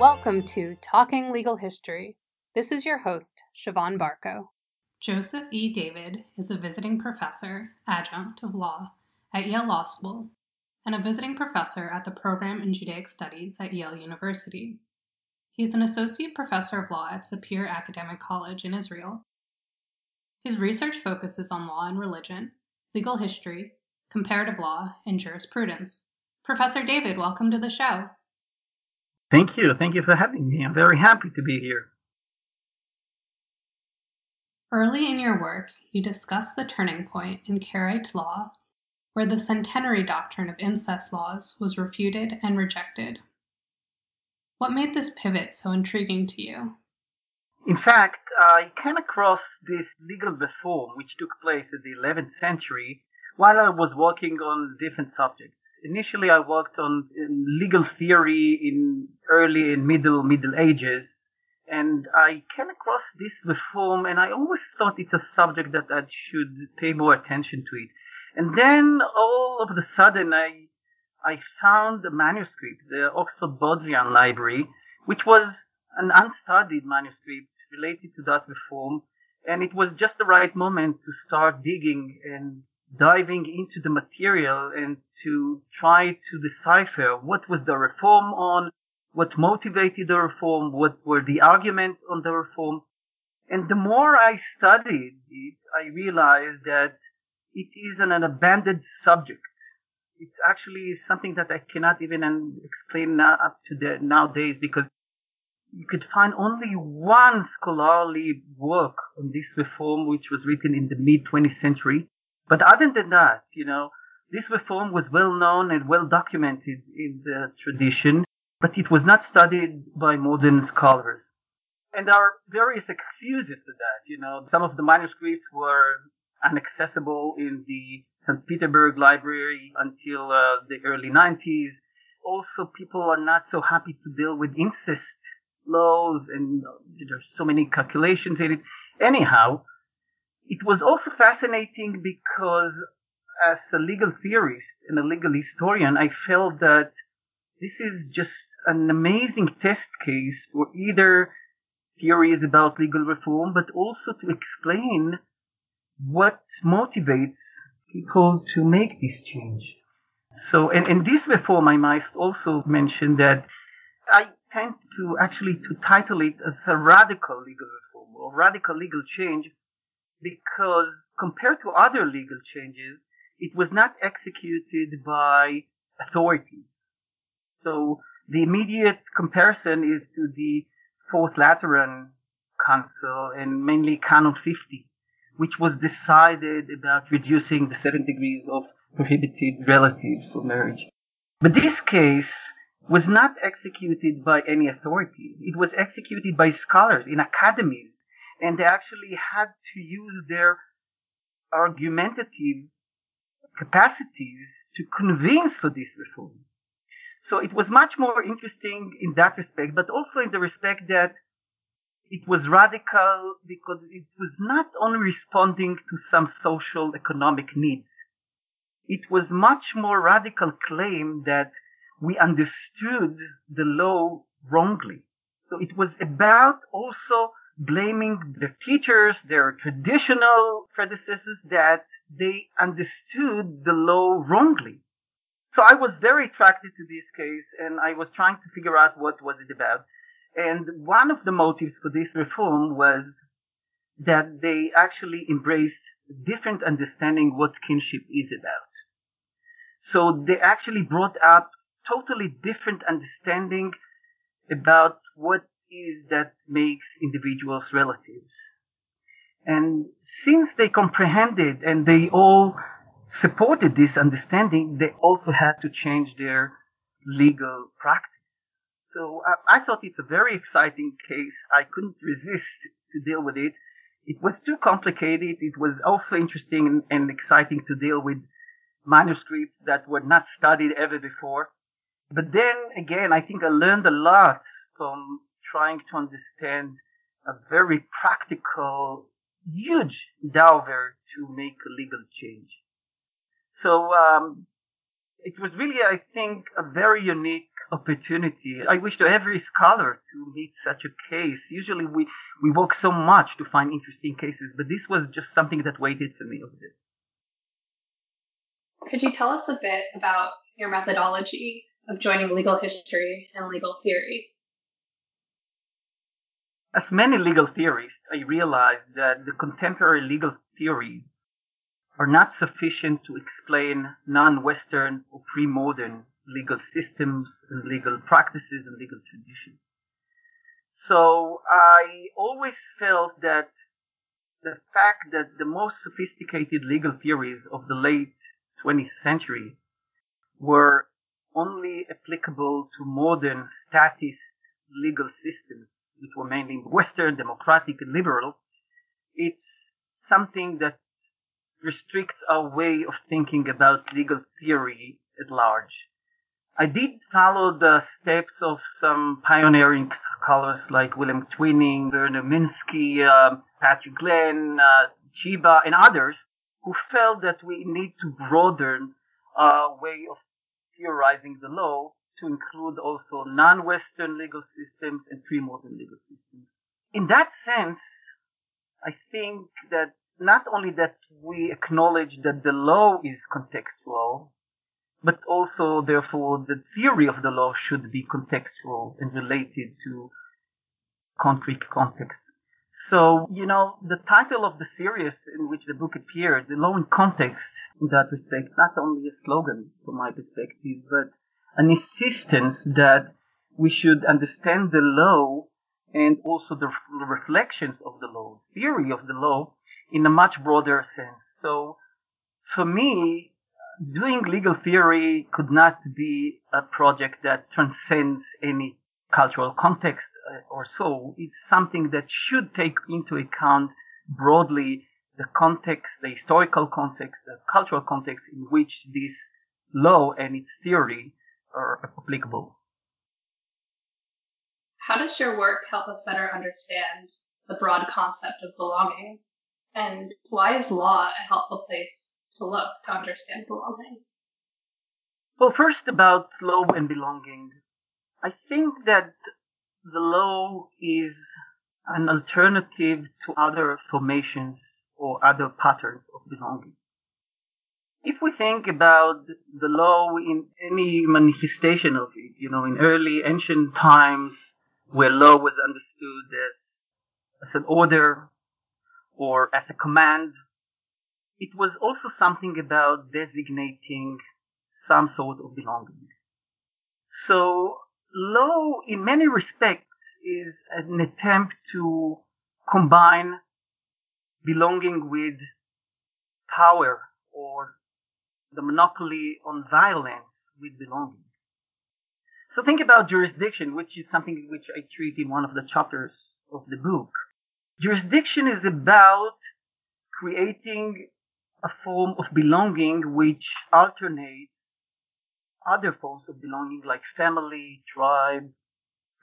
Welcome to Talking Legal History. This is your host, Siobhan Barco. Joseph E. David is a visiting professor, adjunct of law at Yale Law School, and a visiting professor at the program in Judaic Studies at Yale University. He is an associate professor of law at Sapir Academic College in Israel. His research focuses on law and religion, legal history, comparative law, and jurisprudence. Professor David, welcome to the show. Thank you. Thank you for having me. I'm very happy to be here. Early in your work, you discuss the turning point in Karaite law, where the catenary doctrine of incest laws was refuted and rejected. What made this pivot so intriguing to you? In fact, I came across this legal reform which took place in the 11th century while I was working on different subjects initially I worked on legal theory in early and middle Middle Ages, and I came across this reform, and I always thought it's a subject that I should pay more attention to it. And then all of a sudden, I I found a manuscript, the Oxford Bodleian Library, which was an unstudied manuscript related to that reform, and it was just the right moment to start digging and diving into the material and to try to decipher what was the reform on, what motivated the reform, what were the arguments on the reform. And the more I studied it, I realized that it is an, an abandoned subject. It's actually something that I cannot even explain now, up to the, nowadays because you could find only one scholarly work on this reform, which was written in the mid 20th century. But other than that, you know, this reform was well known and well documented in the tradition, but it was not studied by modern scholars. And there are various excuses to that. You know, some of the manuscripts were inaccessible in the St. Petersburg library until uh, the early 90s. Also, people are not so happy to deal with incest laws and there's so many calculations in it. Anyhow, it was also fascinating because as a legal theorist and a legal historian, I felt that this is just an amazing test case for either theories about legal reform, but also to explain what motivates people to make this change. So, and in this reform, I must also mention that I tend to actually to title it as a radical legal reform or radical legal change because compared to other legal changes, it was not executed by authorities. So the immediate comparison is to the Fourth Lateran Council and mainly Canon 50, which was decided about reducing the seven degrees of prohibited relatives for marriage. But this case was not executed by any authorities. It was executed by scholars in academies and they actually had to use their argumentative capacities to convince for this reform. So it was much more interesting in that respect, but also in the respect that it was radical because it was not only responding to some social economic needs. It was much more radical claim that we understood the law wrongly. So it was about also blaming the teachers, their traditional predecessors, that they understood the law wrongly. So I was very attracted to this case and I was trying to figure out what was it about. And one of the motives for this reform was that they actually embrace different understanding what kinship is about. So they actually brought up totally different understanding about what is that makes individuals relatives. And since they comprehended and they all supported this understanding, they also had to change their legal practice. So I, I, thought it's a very exciting case. I couldn't resist to deal with it. It was too complicated. It was also interesting and, and exciting to deal with manuscripts that were not studied ever before. But then again, I think I learned a lot from trying to understand a very practical, huge endeavor to make a legal change. So um, it was really, I think, a very unique opportunity. I wish to every scholar to meet such a case. Usually we, we work so much to find interesting cases, but this was just something that waited for me over there. Could you tell us a bit about your methodology of joining legal history and legal theory? As many legal theorists, I realized that the contemporary legal theories are not sufficient to explain non-Western or pre-modern legal systems and legal practices and legal traditions. So I always felt that the fact that the most sophisticated legal theories of the late 20th century were only applicable to modern statist legal systems, which were mainly Western, democratic, and liberal, it's something that restricts our way of thinking about legal theory at large. I did follow the steps of some pioneering scholars like William Twining, Werner Menski, uh, Patrick Glenn, uh, Chiba, and others who felt that we need to broaden our way of theorizing the law to include also non-Western legal systems and pre-modern legal systems. In that sense, I think that not only that we acknowledge that the law is contextual, but also therefore the theory of the law should be contextual and related to concrete context. So, you know, the title of the series in which the book appeared, The Law in Context, in that respect, not only a slogan from my perspective, but an insistence that we should understand the law and also the reflections of the law, theory of the law in a much broader sense. So for me, doing legal theory could not be a project that transcends any cultural context uh, or so. It's something that should take into account broadly the context, the historical context, the cultural context in which this law and its theory are applicable. How does your work help us better understand the broad concept of belonging? And why is law a helpful place to look to understand belonging? Well, first about law and belonging. I think that the law is an alternative to other formations or other patterns of belonging. If we think about the law in any manifestation of it, you know, in early ancient times where law was understood as, as an order or as a command it was also something about designating some sort of belonging. So law in many respects is an attempt to combine belonging with power or the monopoly on violence with belonging. So think about jurisdiction, which is something which I treat in one of the chapters of the book. Jurisdiction is about creating a form of belonging which alternates other forms of belonging like family, tribe,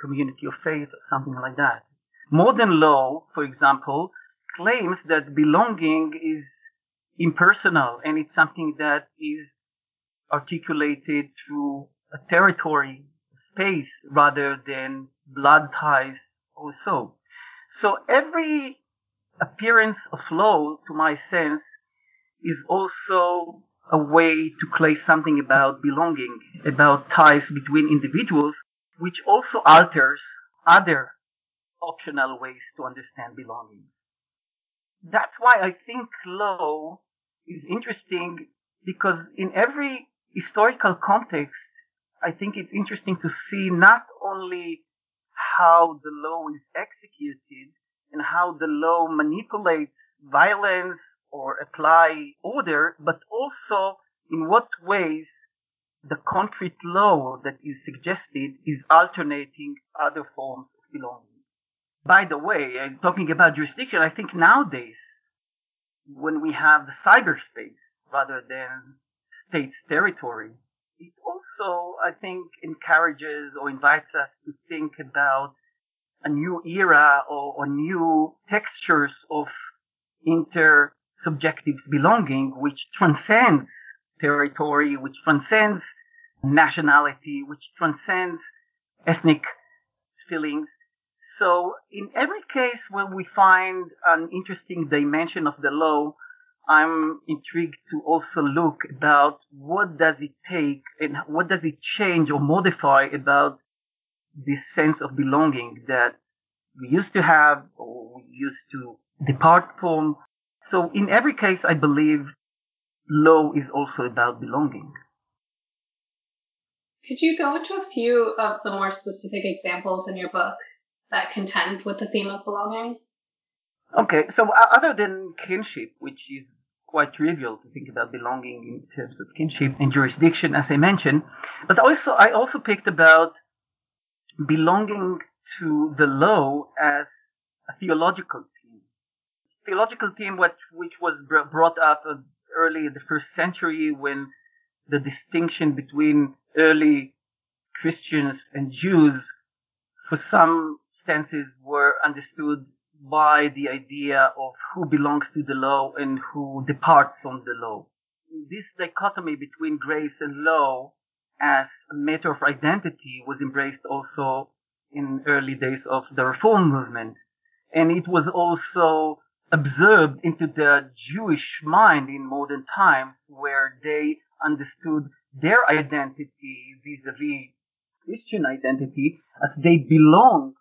community of faith, or something like that. Modern law, for example, claims that belonging is impersonal and it's something that is articulated through a territory, space, rather than blood ties or so. So every appearance of law, to my sense, is also a way to claim something about belonging, about ties between individuals, which also alters other optional ways to understand belonging. That's why I think law is interesting because in every historical context, I think it's interesting to see not only how the law is executed and how the law manipulates violence or apply order, but also in what ways the concrete law that is suggested is alternating other forms of belonging. By the way, talking about jurisdiction, I think nowadays, when we have the cyberspace rather than state's territory, it also, I think, encourages or invites us to think about a new era or, or new textures of inter subjective belonging, which transcends territory, which transcends nationality, which transcends ethnic feelings. So in every case where we find an interesting dimension of the law, I'm intrigued to also look about what does it take and what does it change or modify about this sense of belonging that we used to have or we used to depart from. So in every case, I believe law is also about belonging. Could you go into a few of the more specific examples in your book that contend with the theme of belonging? Okay, so uh, other than kinship, which is quite trivial to think about belonging in terms of kinship and jurisdiction, as I mentioned, but also I also picked about belonging to the law as a theological theme. Theological theme which, which was brought up early in the first century when the distinction between early Christians and Jews for some senses were understood by the idea of who belongs to the law and who departs from the law. This dichotomy between grace and law as a matter of identity was embraced also in early days of the reform movement. And it was also observed into the Jewish mind in modern times where they understood their identity vis-a-vis Christian identity as they belong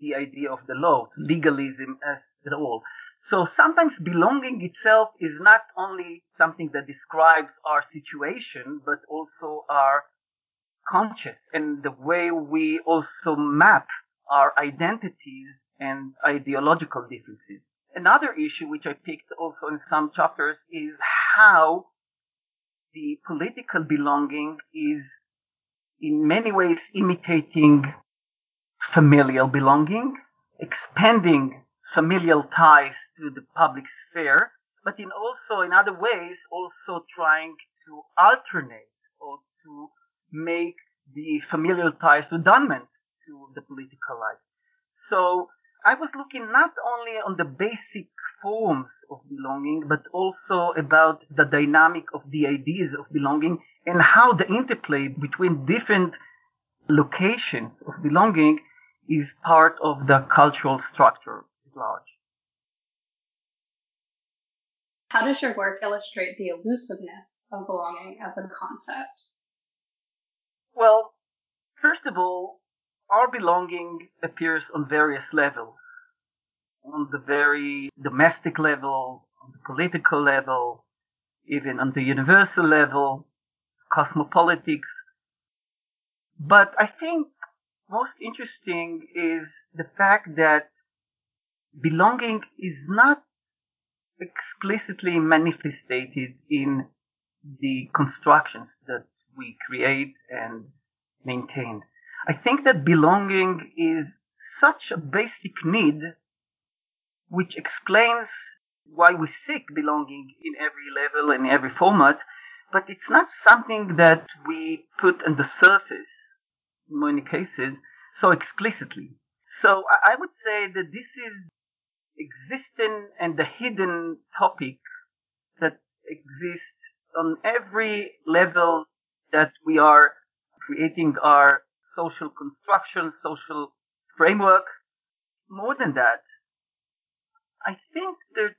the idea of the law, legalism as at all. So sometimes belonging itself is not only something that describes our situation, but also our conscious and the way we also map our identities and ideological differences. Another issue which I picked also in some chapters is how the political belonging is in many ways imitating familial belonging, expanding familial ties to the public sphere, but in also in other ways also trying to alternate or to make the familial ties redundant to the political life. So I was looking not only on the basic forms of belonging, but also about the dynamic of the ideas of belonging and how the interplay between different locations of belonging is part of the cultural structure at large. How does your work illustrate the elusiveness of belonging as a concept? Well, first of all, our belonging appears on various levels. On the very domestic level, on the political level, even on the universal level, cosmopolitics. But I think most interesting is the fact that belonging is not explicitly manifested in the constructions that we create and maintain. I think that belonging is such a basic need which explains why we seek belonging in every level and every format, but it's not something that we put on the surface many cases so explicitly. So I would say that this is existing and the hidden topic that exists on every level that we are creating our social construction, social framework. More than that, I think that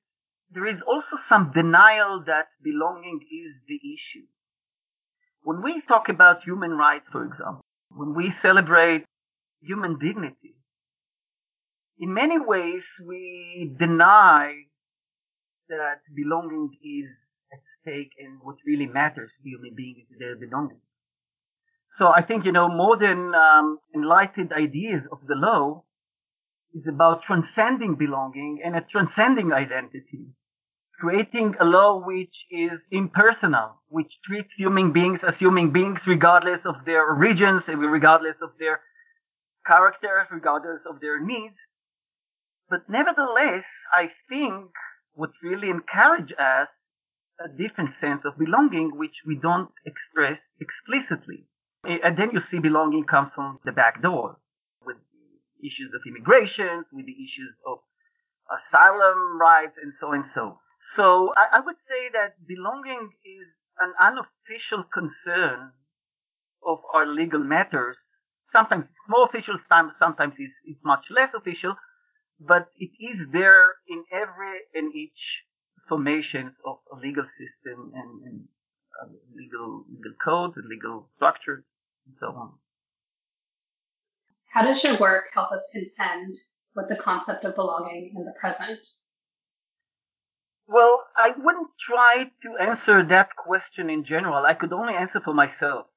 there is also some denial that belonging is the issue. When we talk about human rights, for example, when we celebrate human dignity, in many ways we deny that belonging is at stake and what really matters to human beings is their belonging. So I think, you know, modern um, enlightened ideas of the law is about transcending belonging and a transcending identity, creating a law which is impersonal, which treats human beings as human beings regardless of their origins, regardless of their characters, regardless of their needs. But nevertheless, I think what really encourage us a different sense of belonging, which we don't express explicitly. And then you see belonging comes from the back door with the issues of immigration, with the issues of asylum rights, and so on and so. So I, I would say that belonging is an unofficial concern of our legal matters. Sometimes it's more official, sometimes it's, it's much less official, but it is there in every and each formations of a legal system and, and uh, legal legal codes and legal structures and so on. How does your work help us contend with the concept of belonging in the present? Well, I wouldn't try to answer that question in general. I could only answer for myself.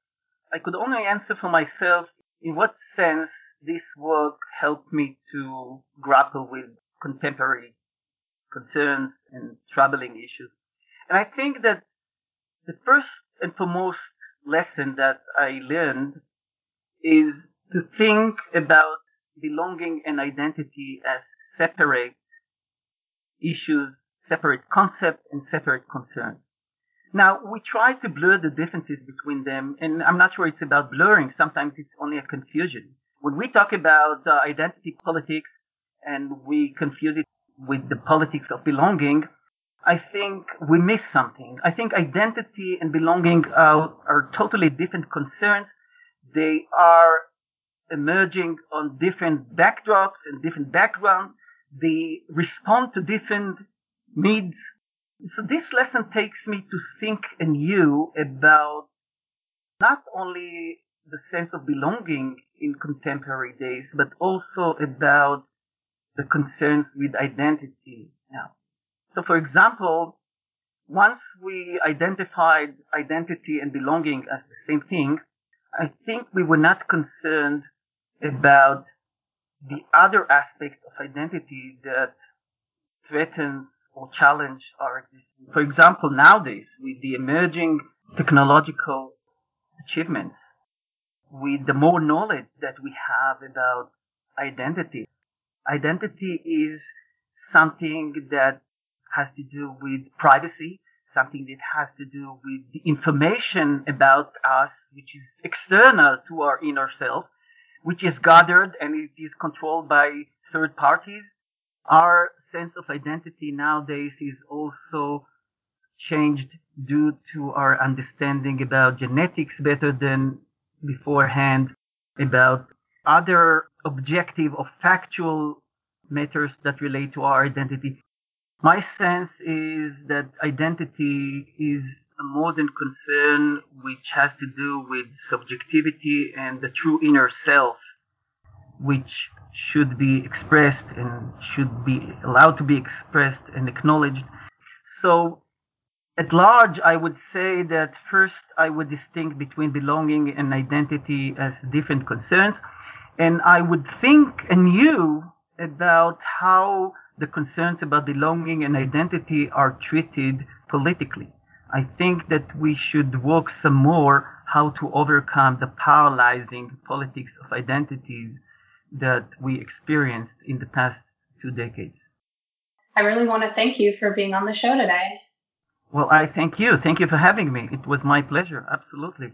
I could only answer for myself in what sense this work helped me to grapple with contemporary concerns and troubling issues. And I think that the first and foremost lesson that I learned is to think about belonging and identity as separate issues, separate concepts, and separate concerns. Now, we try to blur the differences between them, and I'm not sure it's about blurring. Sometimes it's only a confusion. When we talk about uh, identity politics and we confuse it with the politics of belonging, I think we miss something. I think identity and belonging are, are totally different concerns. They are emerging on different backdrops and different backgrounds. They respond to different needs. So this lesson takes me to think anew about not only the sense of belonging in contemporary days, but also about the concerns with identity now. So for example, once we identified identity and belonging as the same thing, I think we were not concerned about the other aspects of identity that threatens or challenge our existence. For example, nowadays, with the emerging technological achievements, with the more knowledge that we have about identity, identity is something that has to do with privacy, something that has to do with the information about us, which is external to our inner self, which is gathered and it is controlled by third parties. Our sense of identity nowadays is also changed due to our understanding about genetics better than beforehand, about other objective or factual matters that relate to our identity. My sense is that identity is a modern concern which has to do with subjectivity and the true inner self, which should be expressed and should be allowed to be expressed and acknowledged. So, at large, I would say that first I would distinguish between belonging and identity as different concerns, and I would think anew about how the concerns about belonging and identity are treated politically. I think that we should work some more how to overcome the paralyzing politics of identities that we experienced in the past two decades. I really want to thank you for being on the show today. Well, I thank you. Thank you for having me. It was my pleasure. Absolutely.